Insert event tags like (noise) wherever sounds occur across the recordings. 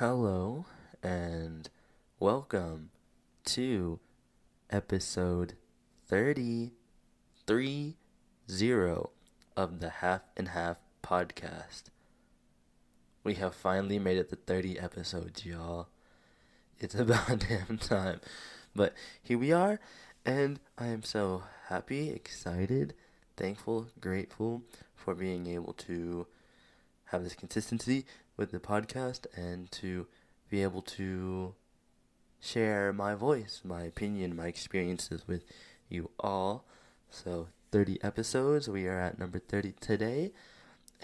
Hello and welcome to episode 33 0 of the Half and Half podcast. We have finally made it to 30 episodes, y'all. It's (laughs) about (laughs) damn time. But here we are, and I am so happy, excited, thankful, grateful for being able to have this consistency with the podcast and to be able to share my voice, my opinion, my experiences with you all. So, 30 episodes. We are at number 30 today.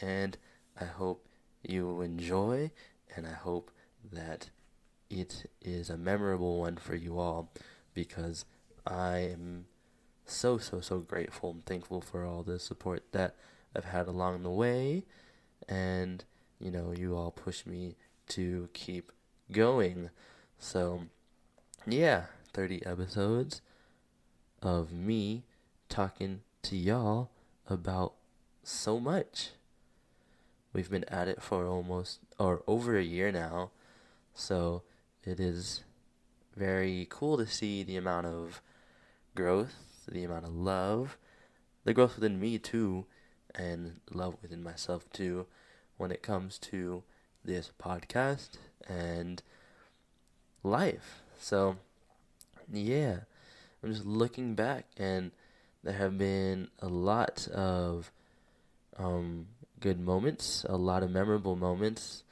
And I hope you enjoy, and I hope that it is a memorable one for you all because I am so, so, so grateful and thankful for all the support that I've had along the way. And, you know, you all push me to keep going. So, yeah, 30 episodes of me talking to y'all about so much. We've been at it for almost or over a year now. So, it is very cool to see the amount of growth, the amount of love, the growth within me too, and love within myself too, when it comes to this podcast and life. So, yeah, I'm just looking back, and there have been a lot of um, good moments, a lot of memorable moments.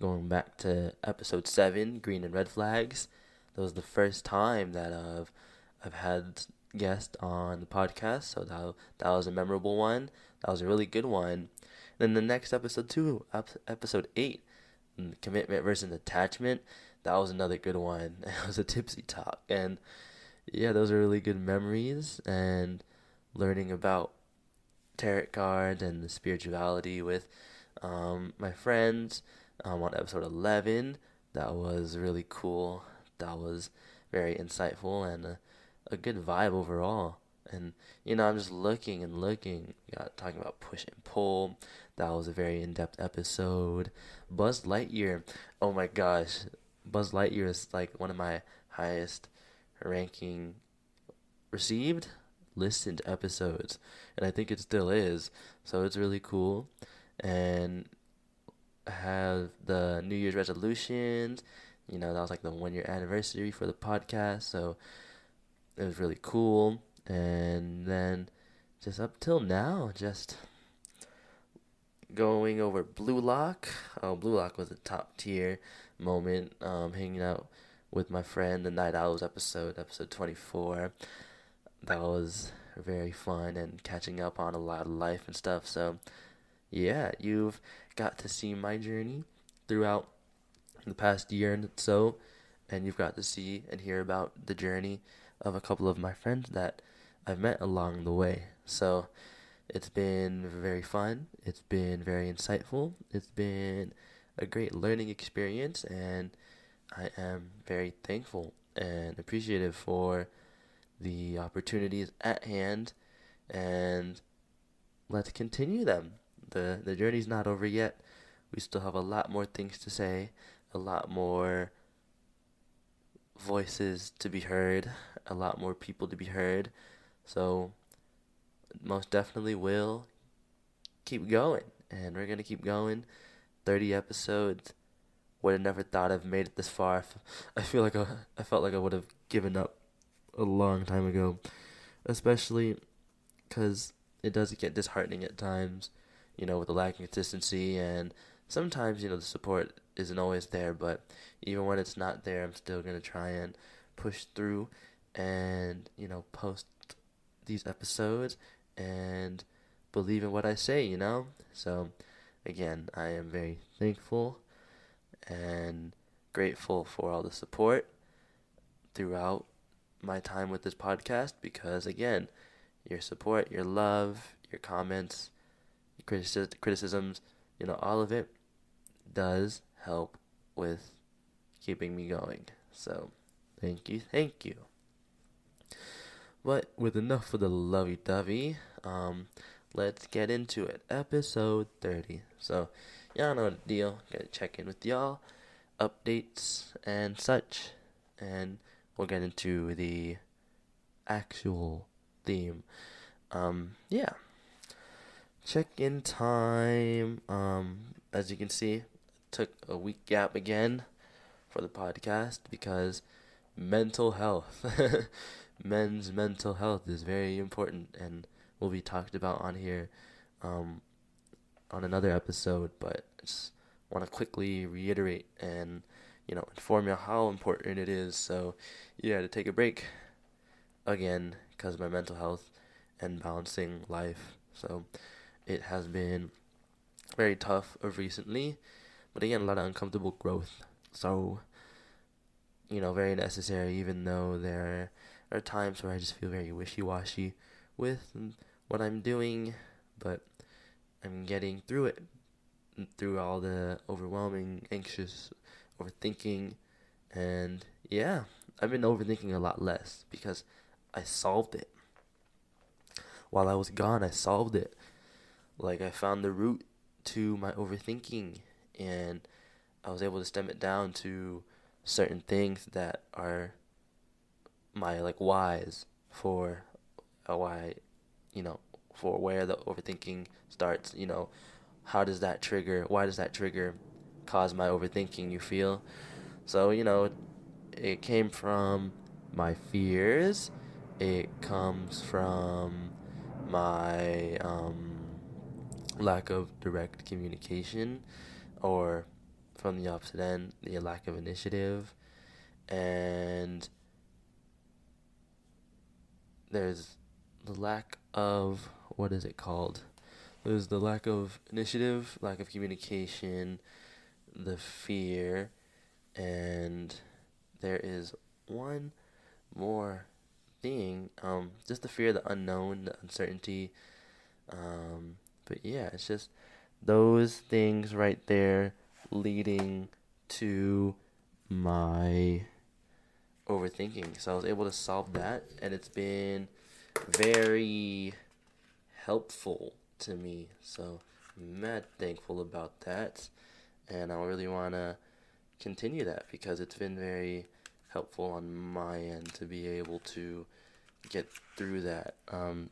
Going back to episode seven, green and red flags, that was the first time that I've I've had guest on the podcast, so that that was a memorable one. That was a really good one. Then the next episode two, episode eight, commitment versus attachment. That was another good one. (laughs) It was a tipsy talk, and yeah, those are really good memories. And learning about tarot cards and the spirituality with um, my friends um, on episode eleven. That was really cool that was very insightful and a, a good vibe overall. And you know, I'm just looking and looking. Got talking about push and pull. That was a very in-depth episode. Buzz Lightyear. Oh my gosh, Buzz Lightyear is like one of my highest ranking received listened episodes and i think it still is so it's really cool and have the new year's resolutions you know, that was like the one year anniversary for the podcast, so it was really cool. And then just up till now, just going over Blue Lock. Oh, Blue Lock was a top tier moment. Um, hanging out with my friend, the Night Owls episode, episode 24. That was very fun and catching up on a lot of life and stuff. So, yeah, you've got to see my journey throughout the past year and so, and you've got to see and hear about the journey of a couple of my friends that I've met along the way. So it's been very fun. It's been very insightful. It's been a great learning experience, and I am very thankful and appreciative for the opportunities at hand. And let's continue them. the The journey's not over yet. We still have a lot more things to say a lot more voices to be heard, a lot more people to be heard. So, most definitely will keep going. And we're going to keep going. 30 episodes. Would have never thought I've made it this far. I feel like I, I felt like I would have given up a long time ago. Especially because it does get disheartening at times, you know, with the lack of consistency. And sometimes, you know, the support isn't always there, but even when it's not there, I'm still gonna try and push through and you know post these episodes and believe in what I say, you know. So again, I am very thankful and grateful for all the support throughout my time with this podcast because again, your support, your love, your comments, your criticisms, you know, all of it does help with keeping me going. So, thank you, thank you. But with enough of the lovey dovey, um, let's get into it. Episode 30. So, y'all know the deal. Gotta check in with y'all updates and such. And we'll get into the actual theme. Um, yeah. Check in time. Um, as you can see, took a week gap again for the podcast because mental health, (laughs) men's mental health is very important and will be talked about on here um, on another episode. But I just want to quickly reiterate and you know inform you how important it is. So yeah, to take a break again because of my mental health and balancing life. So it has been very tough of recently, but again a lot of uncomfortable growth. So you know very necessary, even though there are times where I just feel very wishy washy with what I'm doing, but I'm getting through it through all the overwhelming, anxious overthinking, and yeah, I've been overthinking a lot less because I solved it. While I was gone, I solved it. Like I found the root to my overthinking and I was able to stem it down to certain things that are my like whys for why you know for where the overthinking starts you know how does that trigger why does that trigger cause my overthinking you feel? So you know it came from my fears. It comes from my um, lack of direct communication or from the opposite end the lack of initiative. And there's the lack of what is it called there's the lack of initiative lack of communication the fear and there is one more thing. Um, just the fear the unknown, the uncertainty. Um, but yeah, it's just those things right there leading to my overthinking. So I was able to solve that, and it's been very helpful to me. So I'm mad thankful about that, and I really want to continue that because it's been very helpful on my end to be able to get through that. Um,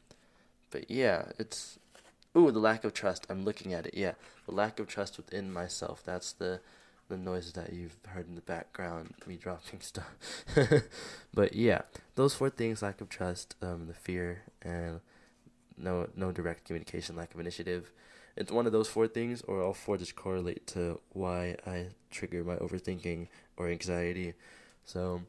but yeah, it's ooh the lack of trust. I'm looking at it. Yeah, the lack of trust within myself. That's the the noises that you've heard in the background, me dropping (laughs) stuff. but yeah, those four things: lack of trust, um, the fear, and no no direct communication, lack of initiative. It's one of those four things, or all four just correlate to why I trigger my overthinking or anxiety. So,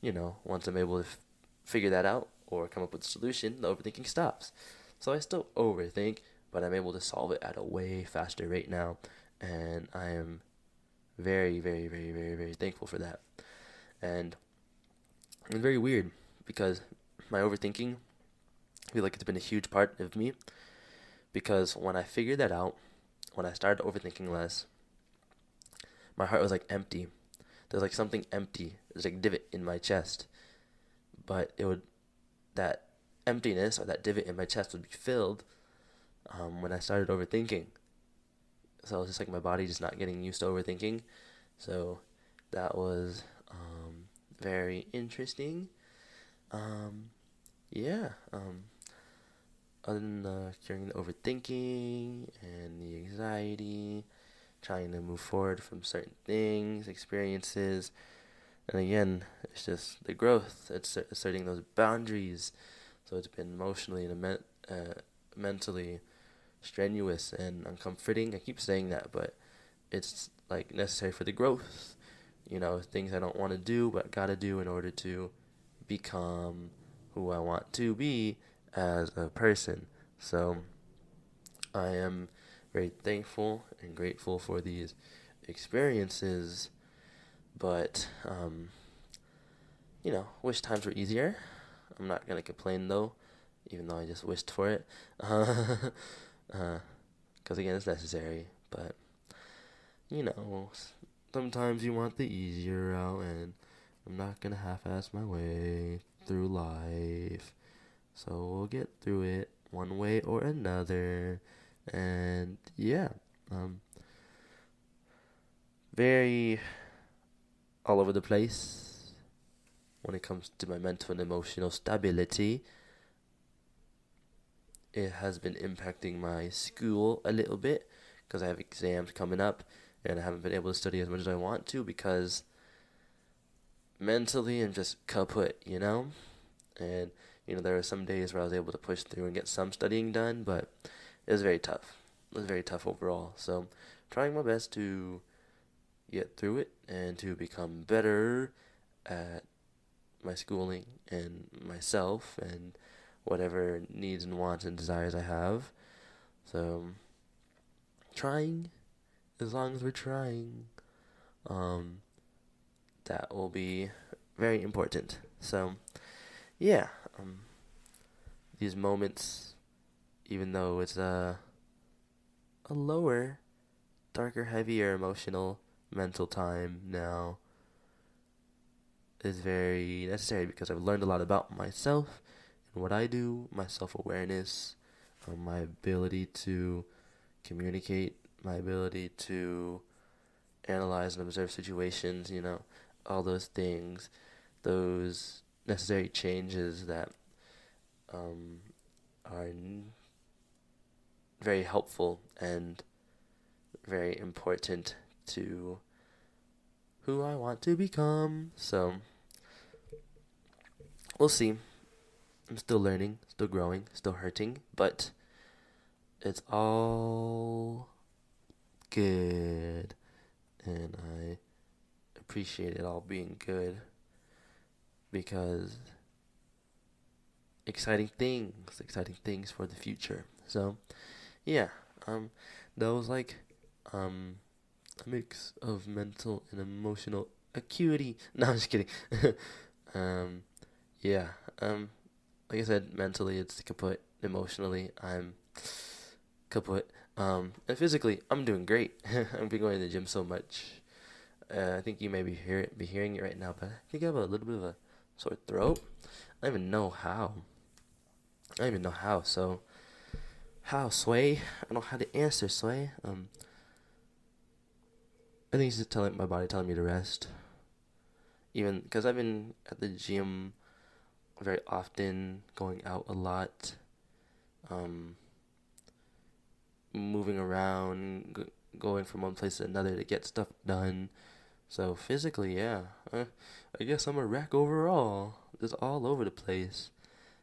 you know, once I'm able to f- figure that out or come up with a solution, the overthinking stops. So I still overthink, but I'm able to solve it at a way faster rate now, and I am very, very, very, very, very thankful for that. And it's very weird because my overthinking, I feel like it's been a huge part of me. Because when I figured that out, when I started overthinking less, my heart was like empty there's like something empty. There's like divot in my chest. But it would that emptiness or that divot in my chest would be filled um, when I started overthinking. So it was just like my body just not getting used to overthinking. So that was um, very interesting. Um, yeah. Um, other than curing the overthinking and the anxiety, trying to move forward from certain things, experiences. And again, it's just the growth. It's asserting those boundaries. So it's been emotionally and uh, mentally strenuous and uncomforting. I keep saying that, but it's like necessary for the growth. You know, things I don't want to do, but gotta do in order to become who I want to be as a person. So I am very thankful and grateful for these experiences, but um, you know, wish times were easier. I'm not gonna complain though, even though I just wished for it, (laughs) because uh, again, it's necessary. But you know, sometimes you want the easier route, and I'm not gonna half-ass my way through life. So we'll get through it one way or another and yeah, um, very all over the place when it comes to my mental and emotional stability. It has been impacting my school a little bit because I have exams coming up and I haven't been able to study as much as I want to because mentally I'm just kaput, you know? And, you know, there were some days where I was able to push through and get some studying done, but it was very tough. It was very tough overall. So, trying my best to get through it and to become better at my schooling and myself and whatever needs and wants and desires I have. So, trying as long as we're trying. Um, that will be very important. So, yeah, um, these moments, even though it's a a lower, darker, heavier emotional, mental time now, is very necessary because I've learned a lot about myself what I do, my self awareness, um, my ability to communicate, my ability to analyze and observe situations, you know, all those things, those necessary changes that um, are very helpful and very important to who I want to become. So, we'll see. I'm still learning, still growing, still hurting, but it's all good. And I appreciate it all being good because exciting things, exciting things for the future. So, yeah, um, that was like, um, a mix of mental and emotional acuity. (laughs) No, I'm just kidding. (laughs) um, yeah, um, like I said, mentally it's kaput. Emotionally, I'm kaput. Um, and physically, I'm doing great. (laughs) I've been going to the gym so much. Uh, I think you may be hear be hearing it right now, but I think I have a little bit of a sore throat. I don't even know how. I don't even know how. So, how Sway? I don't know how to answer Sway. Um, I think it's just telling my body telling me to rest. Even because I've been at the gym very often, going out a lot, um, moving around, g- going from one place to another to get stuff done. So physically, yeah, uh, I guess I'm a wreck overall. Just all over the place.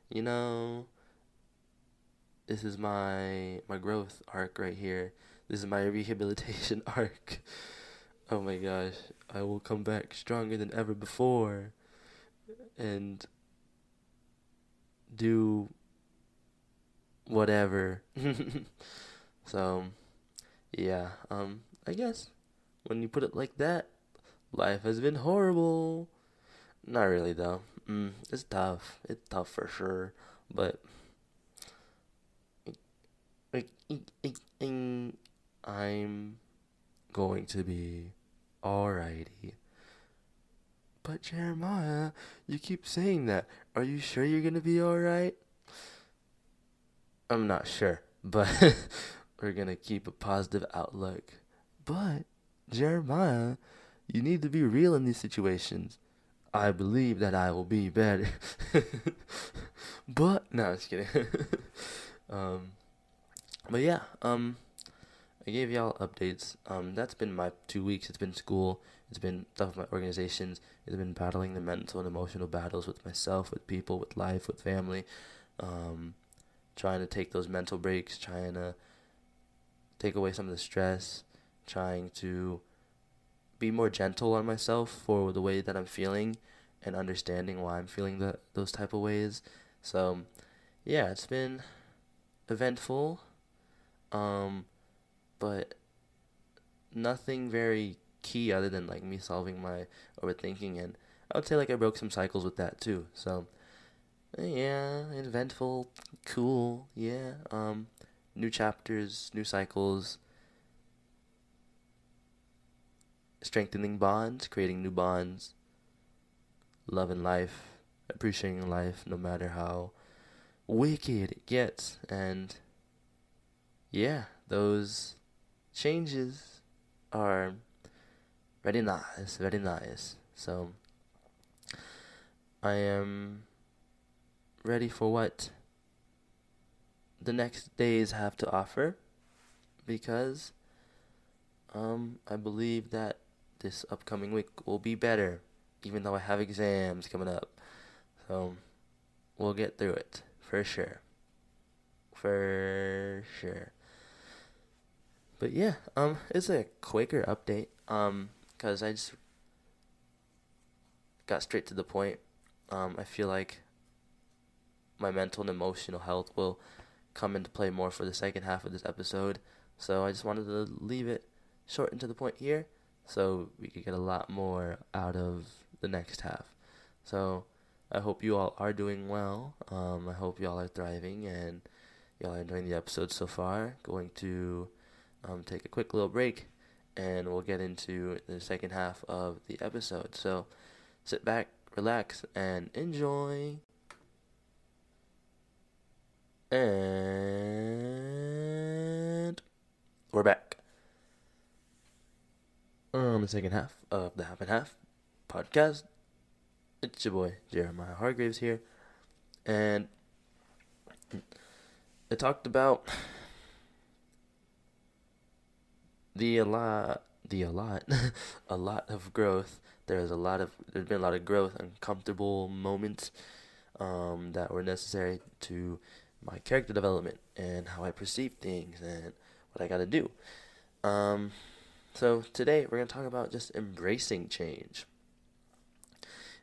You know, this is my my growth arc right here. This is my (laughs) rehabilitation (laughs) arc. Oh my gosh, I will come back stronger than ever before and do whatever. (laughs) so, yeah, um I guess when you put it like that, life has been horrible. Not really though. Mm, it's tough. It's tough for sure, but I'm going to be alrighty. But Jeremiah, you keep saying that. Are you sure you're gonna be alright? I'm not sure, but (laughs) we're gonna keep a positive outlook. But Jeremiah, you need to be real in these situations. I believe that I will be better. (laughs) but no, I'm just kidding. (laughs) um, but yeah, um, I gave y'all updates. Um, that's been my two weeks. It's been school. It's been stuff with my organizations. It's been battling the mental and emotional battles with myself, with people, with life, with family. Um, trying to take those mental breaks, trying to take away some of the stress, trying to be more gentle on myself for the way that I'm feeling and understanding why I'm feeling the, those type of ways. So, yeah, it's been eventful, um, but nothing very key other than like me solving my overthinking. And I would say like I broke some cycles with that too. So, yeah, eventful, cool, yeah. Um, new chapters, new cycles strengthening bonds, creating new bonds, love and life, appreciating life no matter how wicked it gets. And yeah, those changes are very nice, very nice. So I am ready for what the next days have to offer because um I believe that this upcoming week will be better even though I have exams coming up. So we'll get through it for sure. For sure. But yeah, um it's a quicker update um cuz I just got straight to the point. Um I feel like my mental and emotional health will come into play more for the second half of this episode. So I just wanted to leave it short and to the point here so we could get a lot more out of the next half. So I hope you all are doing well. Um, I hope y'all are thriving and y'all are enjoying the episode so far. Going to um, take a quick little break and we'll get into the second half of the episode. So sit back, relax, and enjoy. And we're back. Um, the second half of the Half and Half podcast. It's your boy Jeremiah Hargraves here, and I talked about the a lot, the a lot, (laughs) a lot of growth. There's a lot of there's been a lot of growth and comfortable moments um, that were necessary to my character development and how I perceive things and what I got to do. Um, so today we're going to talk about just embracing change.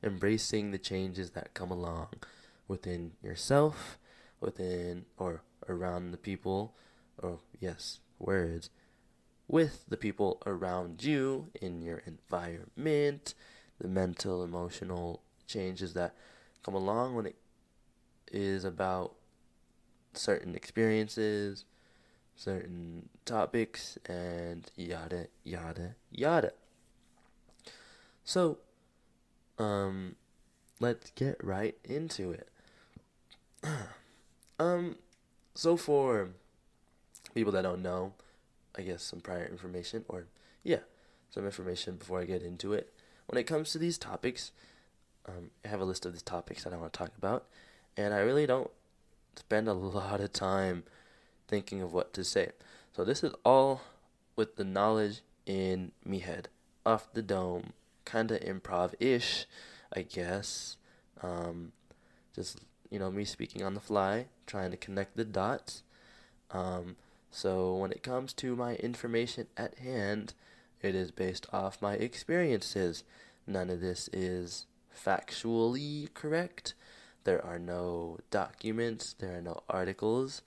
Embracing the changes that come along within yourself, within or around the people, or yes, words, with the people around you in your environment, the mental, emotional changes that come along when it is about certain experiences, certain topics, and yada, yada, yada. So, um, let's get right into it. (clears throat) um, so for people that don't know, I guess some prior information, or yeah, some information before I get into it. When it comes to these topics, um, I have a list of the topics that I want to talk about, and I really don't spend a (laughs) lot of time thinking of what to say. So this is all with the knowledge in me head, off the dome, kind of improv-ish, I guess. Um, just you know me speaking on the fly, trying to connect the dots. Um, so when it comes to my information at hand, it is based off my experiences. None of this is factually correct. There are no documents, there are no articles.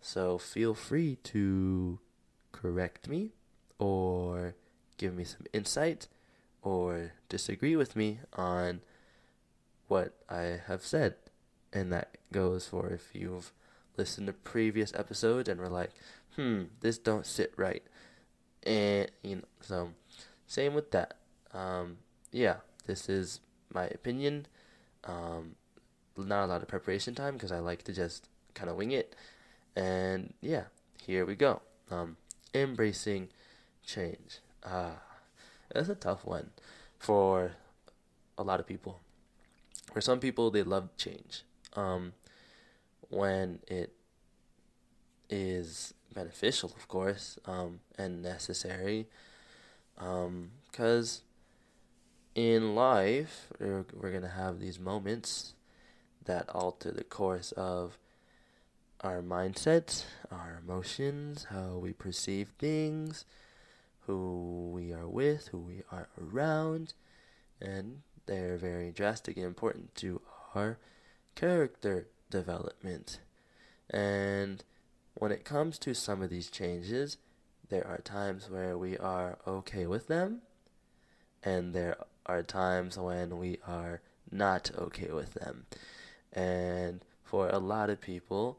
So feel free to correct me or give me some insight or disagree with me on what I have said. And that goes for if you've listened to previous episodes and were like, hmm, this don't sit right. And, you know, so same with that. Um, yeah, this is my opinion. Um, not a lot of preparation time because I like to just kind of wing it. And yeah, here we go. Um, embracing change. Ah, that's a tough one for a lot of people. For some people, they love change. Um, when it is beneficial, of course, um, and necessary. Because um, in life, we're, we're going to have these moments that alter the course of our mindset, our emotions, how we perceive things, who we are with, who we are around, and they're very drastic and important to our character development. And when it comes to some of these changes, there are times where we are okay with them, and there are times when we are not okay with them. And for a lot of people,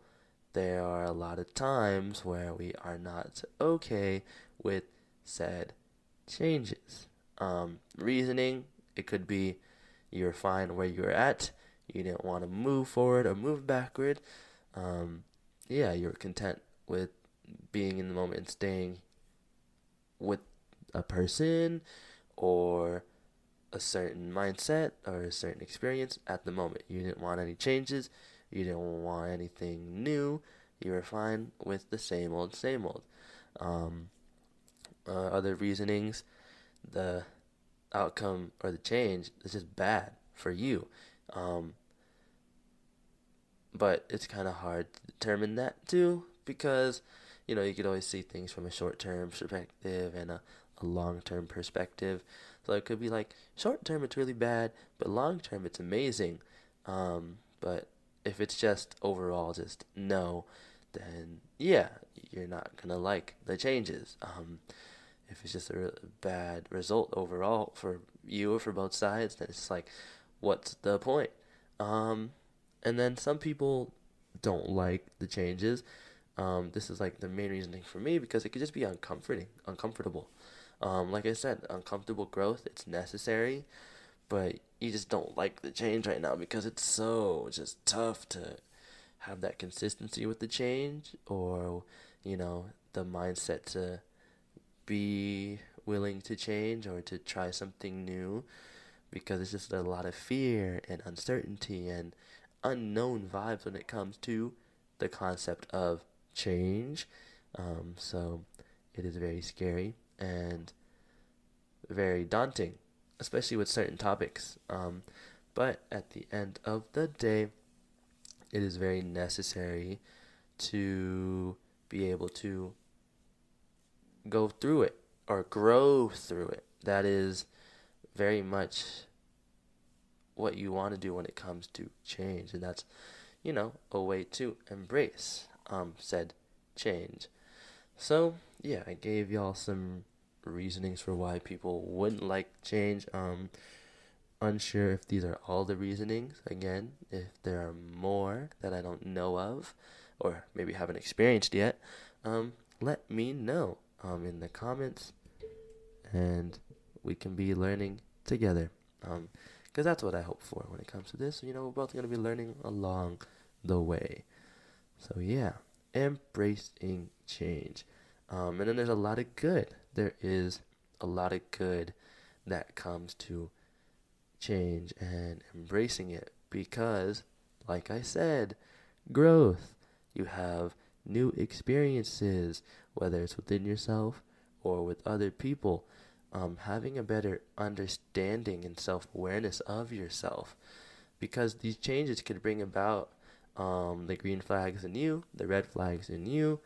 there are a lot of times where we are not okay with said changes. Um, reasoning, it could be you're fine where you're at, you didn't want to move forward or move backward. Um, yeah, you were content with being in the moment and staying with a person or a certain mindset or a certain experience at the moment. You didn't want any changes, you didn't want anything new, you were fine with the same old, same old. Um, uh, other reasonings, the outcome or the change is just bad for you. Um, but it's kind of hard to determine that too because you know you could always see things from a short term perspective and a, a long term perspective. So it could be like short term it's really bad but long term it's amazing. Um, but if it's just overall just no then yeah you're not gonna like the changes. Um, if it's just a bad result overall for you or for both sides then it's like what's the point um, and then some people don't like the changes. Um, this is like the main reasoning for me because it could just be uncomforting, uncomfortable. Um, like I said, uncomfortable growth, it's necessary, but you just don't like the change right now because it's so just tough to have that consistency with the change or, you know, the mindset to be willing to change or to try something new because it's just a lot of fear and uncertainty and unknown vibes when it comes to the concept of change. Um, so it is very scary and very daunting, especially with certain topics. Um, but at the end of the day, it is very necessary to be able to go through it or grow through it. That is very much what you want to do when it comes to change, and that's, you know, a way to embrace um, said change. So yeah, I gave y'all some reasonings for why people wouldn't like change. Um, unsure if these are all the reasonings. Again, if there are more that I don't know of, or maybe haven't experienced yet, um, let me know um, in the comments, and we can be learning together. Um, because that's what I hope for when it comes to this. You know, we're both going to be learning along the way. So, yeah, embracing change. Um, and then there's a lot of good. There is a lot of good that comes to change and embracing it because, like I said, growth. You have new experiences, whether it's within yourself or with other people um, having a better understanding and self awareness of yourself because these changes could bring about um, the green flags in you, the red flags in you,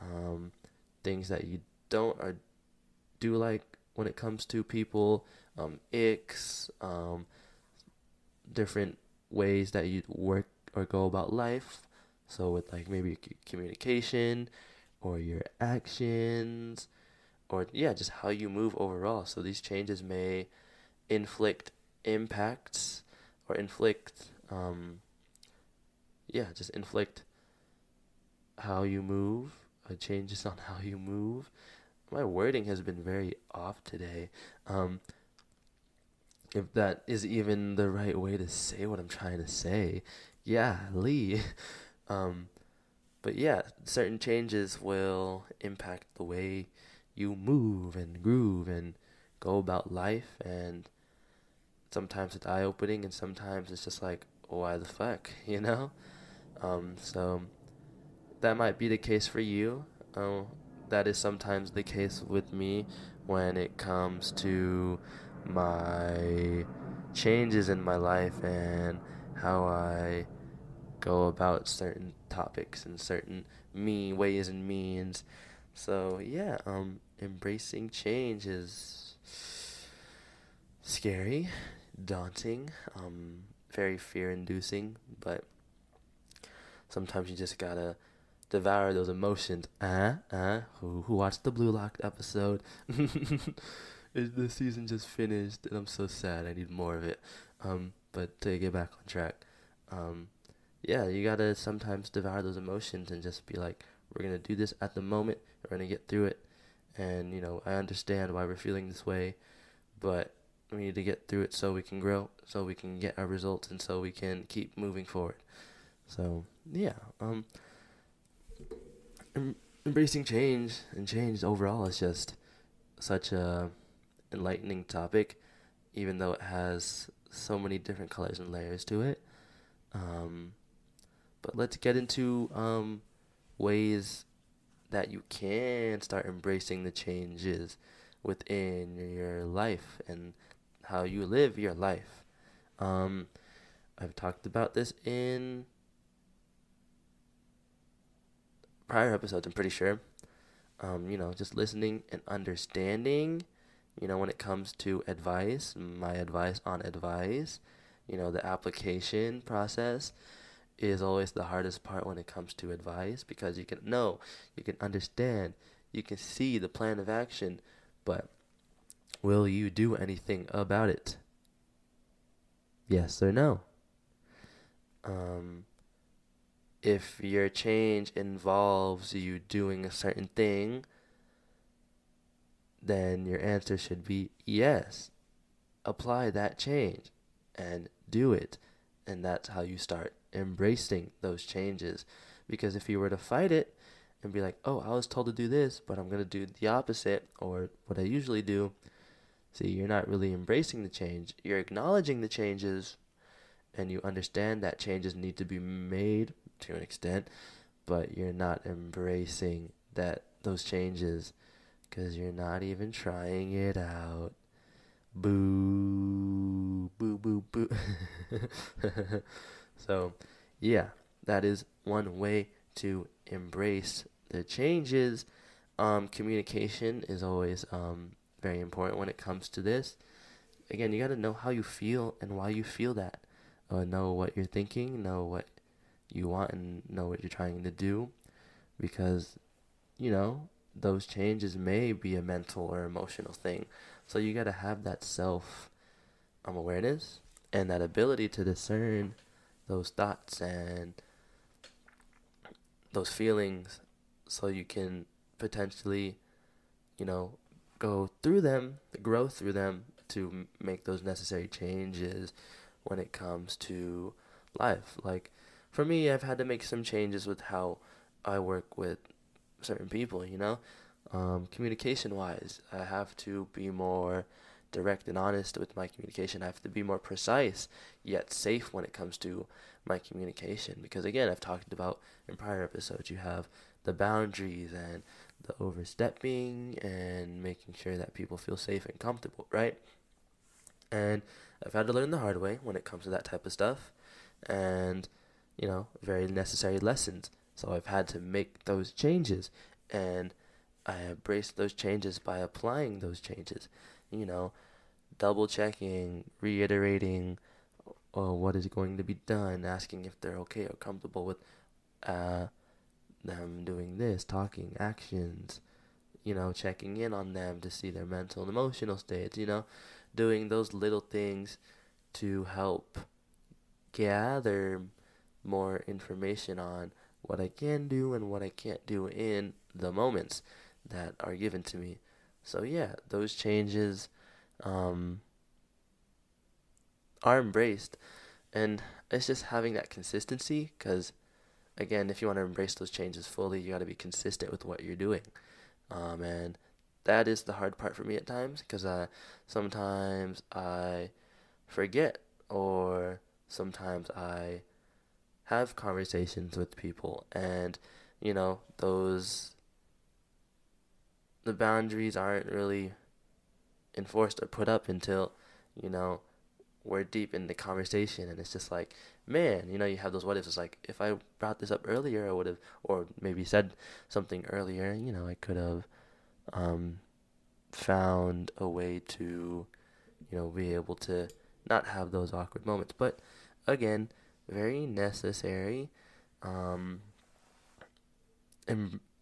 um, things that you don't or do like when it comes to people, um, icks, um, different ways that you work or go about life. So with like maybe communication or your actions, or yeah, just how you move overall. So these changes may inflict impacts or inflict, um, yeah, just inflict how you move, uh, changes on (laughs) how you move. My wording has been very off today. Um, if that is even the right way to say what I'm trying to say, yeah, Lee. (laughs) um, but yeah, certain changes will impact the way you move and groove and go about life and sometimes it's eye opening and sometimes it's just like why the fuck (laughs) you know? Um, so that might be the case for you. Uh, that is sometimes the case with me when it comes to my changes in my life and how I go about certain topics and certain me ways and means. So yeah um embracing change is scary, daunting, um, very fear inducing, but sometimes you just gotta devour those emotions. Uh, uh, who, who watched the Blue Lock episode? (laughs) the season just finished, and I'm so sad. I need more of it. Um, but to get back on track, um, yeah, you gotta sometimes devour those emotions and just be like, we're gonna do this at the moment. We're gonna get through it and you know I understand why we're feeling this way, but we need to get through it so we can grow, so we can get our results, and so we can keep moving forward. So yeah, um, em- embracing change and change overall is just such a enlightening topic, even though it has so many different colors and layers to it. Um, but let's get into um, ways that you can start embracing the changes within your life and how you live your life. Um, I've talked about this in prior episodes, I'm pretty sure. Um, you know, just listening and understanding, you know, when it comes to advice, my advice on advice, you know, the application process is always the hardest part when it comes to advice because you can know, you can understand, you can see the plan of action, but will you do anything about it? Yes or no? Um, if your change involves you doing a certain thing, then your answer should be yes. Apply that change and do it. And that's how you start embracing those changes. Because if you were to fight it and be like, oh, I was told to do this, but I'm going to do the opposite, or what I usually do, see, you're not really embracing the change. You're acknowledging the changes, and you understand that changes need to be made to an extent, but you're not embracing that those changes because you're not even trying it out. Boo, boo, boo, boo. (laughs) so, yeah, that is one way to embrace the changes. Um, communication is always um, very important when it comes to this. Again, you got to know how you feel and why you feel that. Uh, know what you're thinking, know what you want, and know what you're trying to do. Because, you know, those changes may be a mental or emotional thing. So you got to have that self um, awareness and that ability to discern those thoughts and those feelings so you can potentially, you know, go through them, grow through them to make those necessary changes when it comes to life. Like for me, I've had to make some changes with how I work with certain people, you know? Um, communication wise, I have to be more direct and honest with my communication. I have to be more precise yet safe when it comes to my communication. Because again, I've talked about in prior episodes, you have the boundaries and the overstepping and making sure that people feel safe and comfortable, right? And I've had to learn the hard way when it comes to that type of stuff. And, you know, very necessary lessons. So I've had to make those changes. And I embrace those changes by applying those changes. You know, double checking, reiterating uh, what is going to be done, asking if they're okay or comfortable with uh, them doing this, talking, actions, you know, checking in on them to see their mental and emotional states, you know, doing those little things to help gather more information on what I can do and what I can't do in the moments that are given to me. So yeah, those changes um, are embraced, and it's just having that consistency. Because again, if you want to embrace those changes fully, you got to be consistent with what you're doing, um, and that is the hard part for me at times. Because uh, sometimes I forget, or sometimes I have conversations with people, and you know those the boundaries aren't really enforced or put up until, you know, we're deep in the conversation and it's just like, man, you know, you have those what ifs. It's like, if I brought this up earlier, I would have, or maybe said something earlier, you know, I could have um, found a way to, you know, be able to not have those awkward moments. But again, very necessary. Um,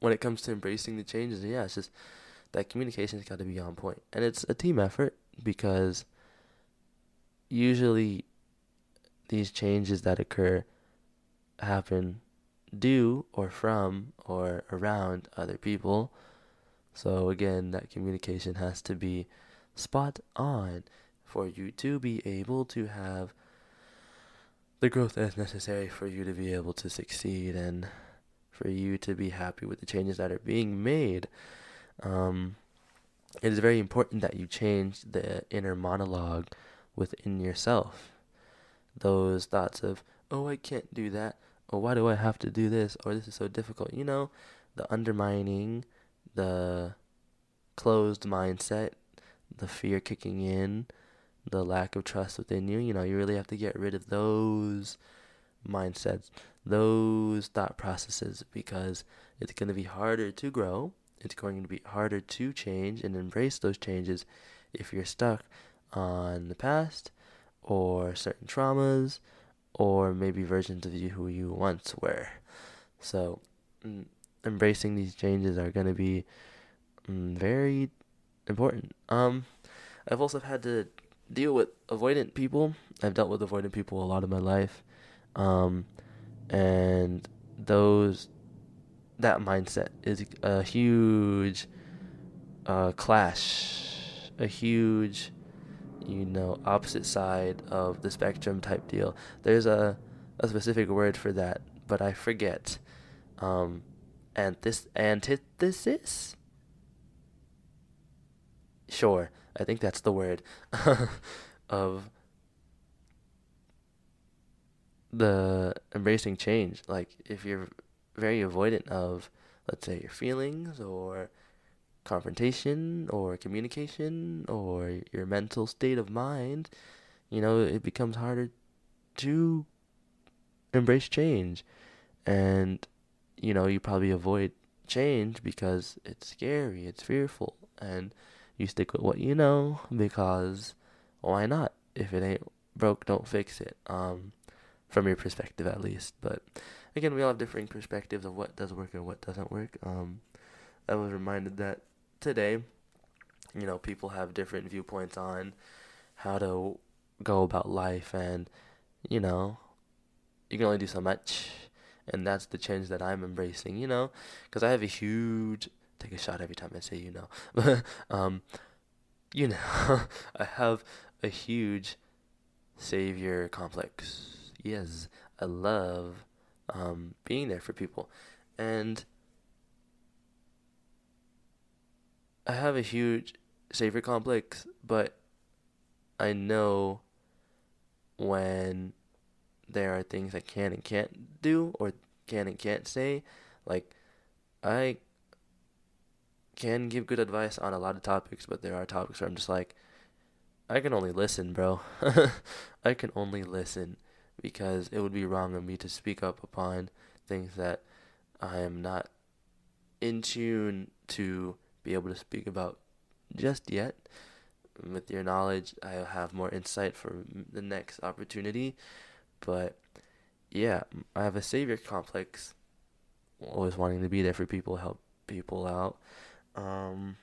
when it comes to embracing the changes, yeah, it's just that communication's got to be on point, and it's a team effort because usually these changes that occur happen due or from or around other people. So again, that communication has to be spot on for you to be able to have the growth that's necessary for you to be able to succeed and for you to be happy with the changes that are being made. Um, it is very important that you change the inner monologue within yourself. Those thoughts of, oh, I can't do that, or why do I have to do this, or this is so difficult. You know, the undermining, the closed mindset, the fear kicking in, the lack of trust within you. You know, you really have to get rid of those mindsets, those thought processes, because it's going to be harder to grow. It's going to be harder to change and embrace those changes if you're stuck on the past or certain traumas or maybe versions of you who you once were. So, mm, embracing these changes are going to be mm, very important. Um, I've also had to deal with avoidant people. I've dealt with avoidant people a lot of my life. Um, and those that mindset is a huge uh, clash, a huge, you know, opposite side of the spectrum type deal. There's a, a specific word for that, but I forget. Um, antithesis. Sure, I think that's the word (laughs) of the embracing change. Like if you're very avoidant of, let's say, your feelings or confrontation or communication or your mental state of mind, you know, it becomes harder to embrace change. And, you know, you probably avoid change because it's scary, it's fearful, and you stick with what you know because why not? If it ain't broke, don't fix it. Um, from your perspective at least. But again, we all have differing perspectives of what does work and what doesn't work. Um, I was reminded that today, you know, people have different viewpoints on how to go about life, and you know, you can only do so much, and that's the change that I'm embracing. You know, because I have a huge take a shot every time I say you know, (laughs) um, you know, (laughs) I have a huge savior complex yes, I love um, being there for people. And I have a huge savior complex, but I know when there are things I can and can't do or can and can't say. Like, I can give good advice on a lot of topics, but there are topics where I'm just like, I can only listen, bro. (laughs) I can only listen because it would be wrong of me to speak up upon things that I am not in tune to be able to speak about just yet. With your knowledge, I'll have more insight for the next opportunity. But yeah, I have a savior complex, always wanting to be there for people, help people out. Um,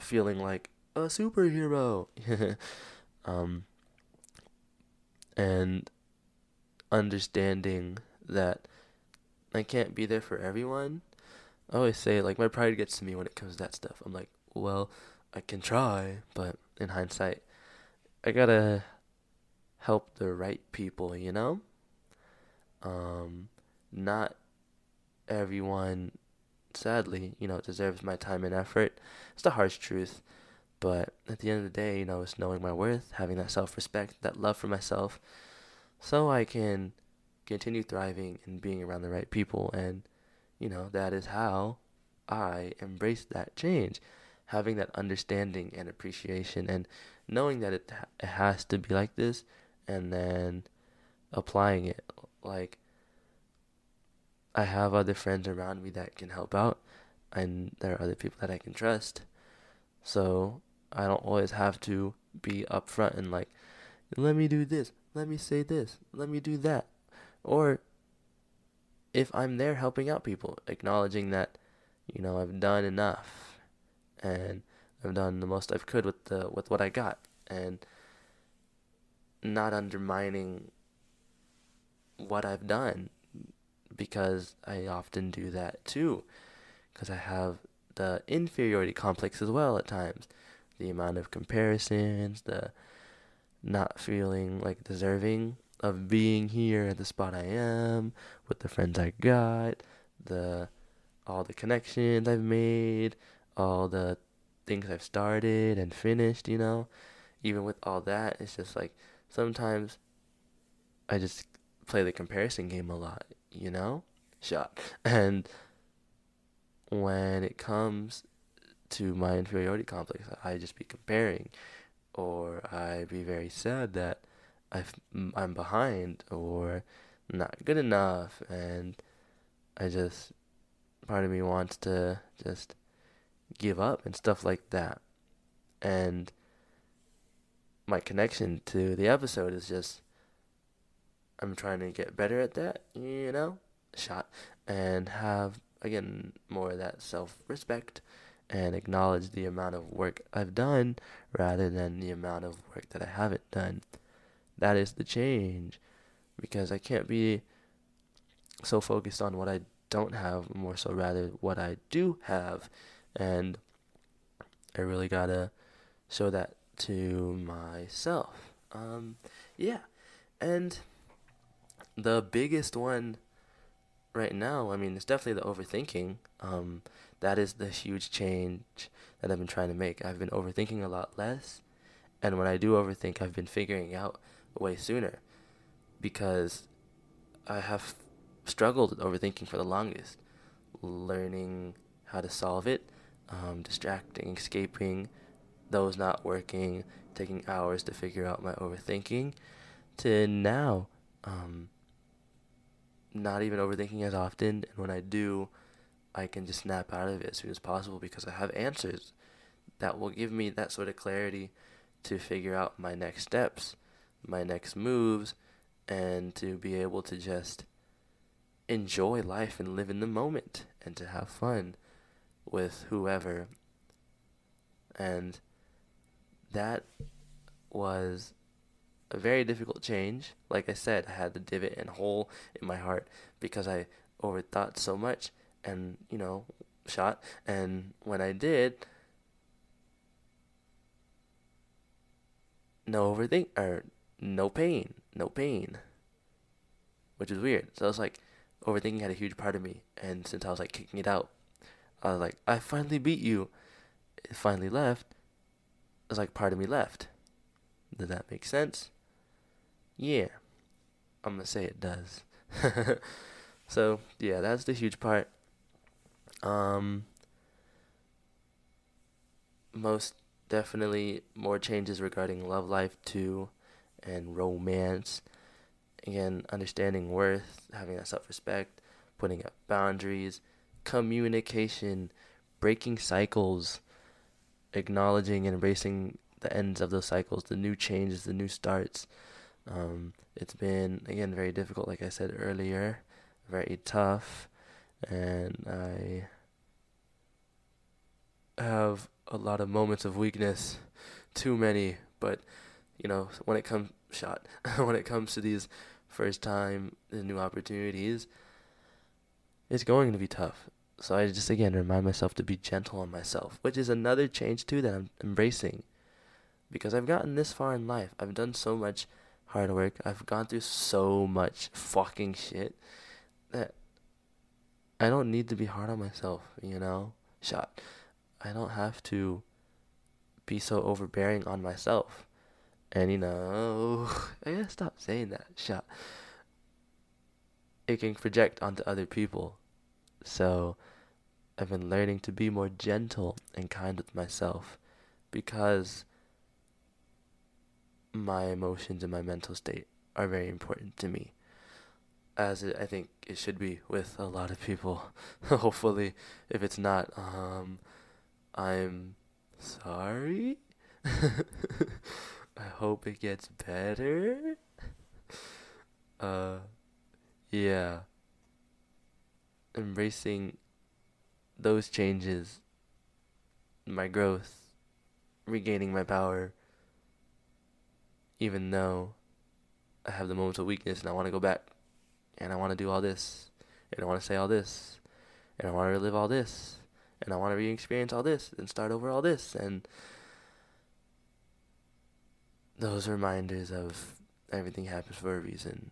feeling like a superhero. (laughs) um, and understanding that I can't be there for everyone. I always say like my pride gets to me when it comes to that stuff. I'm like, well, I can try, but in hindsight, I gotta help the right people, you know? Um, not everyone, sadly, you know, deserves my time and effort. It's the harsh truth. But at the end of the day, you know, it's knowing my worth, having that self respect, that love for myself, so I can continue thriving and being around the right people. And, you know, that is how I embrace that change. Having that understanding and appreciation and knowing that it, it has to be like this and then applying it. Like, I have other friends around me that can help out, and there are other people that I can trust. So I don't always have to be upfront and like, let me do this, let me say this, let me do that. Or if I'm there helping out people, acknowledging that, you know, I've done enough and I've done the most I could with the with what I got and not undermining what I've done because I often do that too because I have the inferiority complex as well at times the amount of comparisons, the not feeling like deserving of being here at the spot I am with the friends I got, the all the connections I've made, all the things I've started and finished, you know. Even with all that, it's just like sometimes I just play the comparison game a lot, you know? Shot. (laughs) And when it comes to my inferiority complex, I just be comparing or I be very sad that I've, I'm behind or not good enough and I just part of me wants to just give up and stuff like that. And my connection to the episode is just I'm trying to get better at that, you know, shot, and have again more of that self respect and acknowledge the amount of work I've done rather than the amount of work that I haven't done. That is the change because I can't be so focused on what I don't have, more so rather what I do have. And I really gotta show that to myself. Um, yeah. And the biggest one right now, I mean, it's definitely the overthinking. Um, that is the huge change that I've been trying to make. I've been overthinking a lot less. And when I do overthink, I've been figuring out way sooner because I have struggled with overthinking for the longest. Learning how to solve it, um, distracting, escaping, those not working, taking hours to figure out my overthinking, to now um, not even overthinking as often. And when I do, I can just snap out of it as soon as possible because I have answers that will give me that sort of clarity to figure out my next steps, my next moves, and to be able to just enjoy life and live in the moment and to have fun with whoever. And that was a very difficult change. Like I said, I had the divot and hole in my heart because I overthought so much and, you know, shot. And when I did, no overthink or no pain, no pain, which is weird. So I was like, overthinking had a huge part of me, and since I was like kicking it out, I was like, I finally beat you. It finally left. It was like part of me left. Does that make sense? Yeah. I'm gonna say it does. (laughs) so yeah, that's the huge part. Um most definitely more changes regarding love life too and romance again, understanding worth, having that self respect, putting up boundaries, communication, breaking cycles, acknowledging and embracing the ends of those cycles, the new changes, the new starts. Um, it's been again very difficult, like I said earlier, very tough, and I have a lot of moments of weakness, too many. But you know, when it comes shot, (laughs) when it comes to these first time, the new opportunities, it's going to be tough. So I just again remind myself to be gentle on myself, which is another change too that I'm embracing. Because I've gotten this far in life. I've done so much hard work. I've gone through so much fucking shit that I don't need to be hard on myself, you know? Shot. I don't have to be so overbearing on myself. And you know, (laughs) I gotta stop saying that. Shot. It can project onto other people. So I've been learning to be more gentle and kind with myself because my emotions and my mental state are very important to me. As it, I think it should be with a lot of people. (laughs) Hopefully, if it's not, um, I'm sorry. (laughs) I hope it gets better. Uh, yeah. Embracing those changes, my growth, regaining my power, even though I have the moments of weakness and I want to go back and I want to do all this and I want to say all this and I want to relive all this and I want to re experience all this and start over all this and those reminders of everything happens for a reason.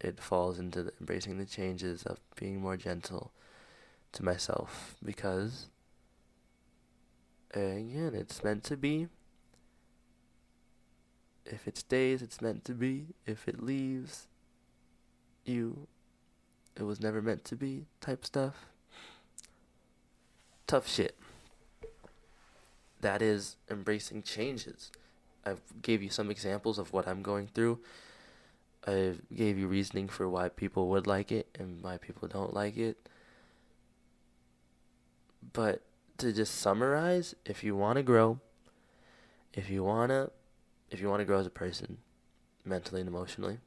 It falls into the embracing the changes of being more gentle to myself because again, it's meant to be. If it stays, it's meant to be. If it leaves you, it was never meant to be type stuff. Tough shit. That is embracing changes. I gave you some examples of what I'm going through. I gave you reasoning for why people would like it and why people don't like it. But to just summarize, if you want to grow, if you want to if you want to grow as a person mentally and emotionally,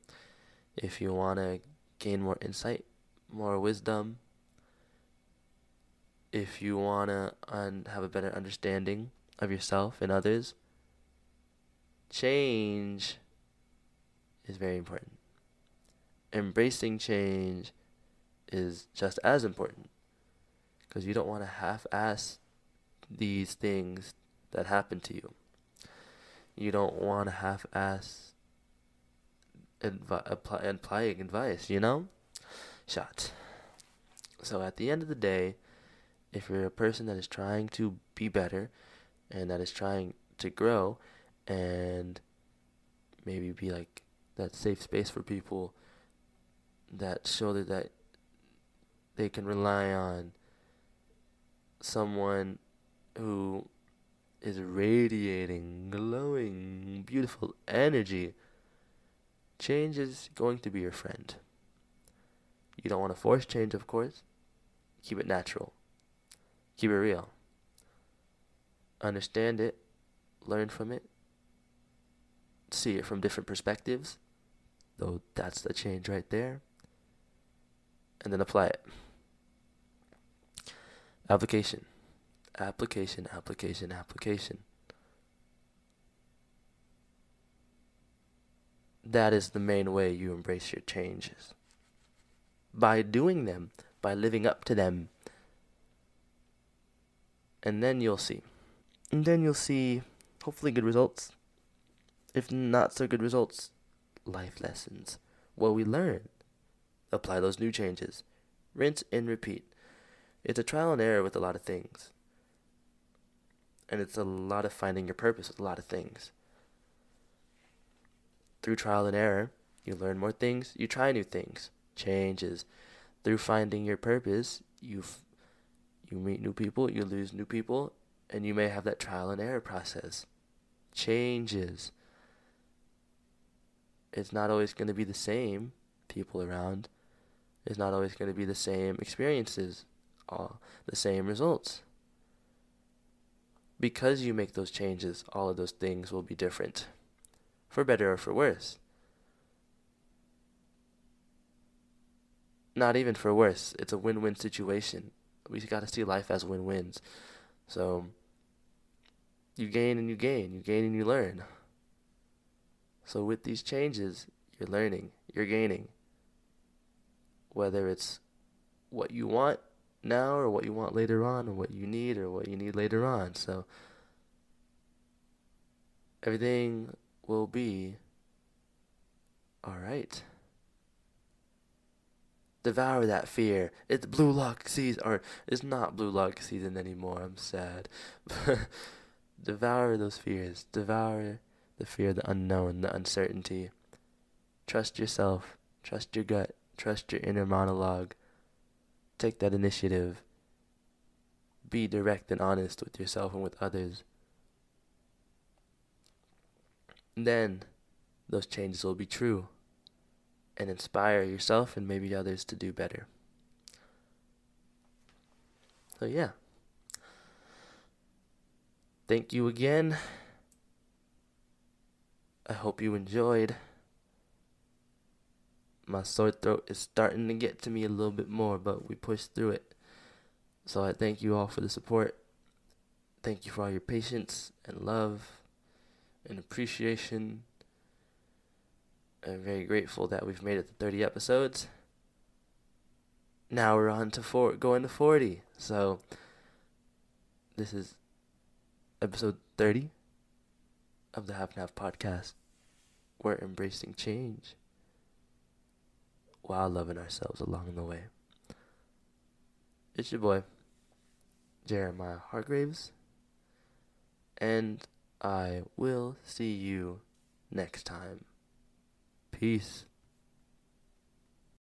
if you want to gain more insight, more wisdom, if you want to un- have a better understanding of yourself and others, change is very important. Embracing change is just as important because you don't want to half ass these things that happen to you. You don't want to half ass advi- apply, advice, you know? Shot. So at the end of the day, if you're a person that is trying to be better and that is trying to grow and maybe be like that safe space for people that show that, that they can rely on someone who is radiating, glowing, beautiful energy, change is going to be your friend. You don't want to force change, of course. Keep it natural. Keep it real. Understand it, learn from it, see it from different perspectives, though that's the change right there, and then apply it. Application. Application, application, application. That is the main way you embrace your changes. By doing them, by living up to them. And then you'll see. And then you'll see hopefully good results. If not so good results, life lessons. What we learn. Apply those new changes. Rinse and repeat. It's a trial and error with a lot of things. And it's a lot of finding your purpose with a lot of things. Through trial and error, you learn more things, you try new things, changes. Through finding your purpose, you you meet new people, you lose new people, and you may have that trial and error process. Changes. It's not always going to be the same people around. It's not always going to be the same experiences, all the same results. Because you make those changes, all of those things will be different, for better or for worse. Not even for worse. It's a win win situation. We got to see life as win wins. So, you gain and you gain, you gain and you learn. So, with these changes, you're learning, you're gaining. Whether it's what you want now or what you want later on or what you need or what you need later on. So, everything will be alright. Devour that fear. It's Blue Lock season, or it's not Blue Lock season anymore. I'm sad. (laughs) Devour those fears. Devour the fear, the unknown, the uncertainty. Trust yourself. Trust your gut. Trust your inner monologue. Take that initiative. Be direct and honest with yourself and with others. Then those changes will be true and inspire yourself and maybe others to do better. So, yeah. Thank you again. I hope you enjoyed. My sore throat is starting to get to me a little bit more, but we pushed through it. So I thank you all for the support. Thank you for all your patience and love and appreciation. I'm very grateful that we've made it to 30 episodes. Now we're on to four, going to 40. So this is episode 30 of the Half and Half podcast. We're embracing change while loving ourselves along the way. It's your boy, Jeremiah Hargraves, And I will see you next time. Peace.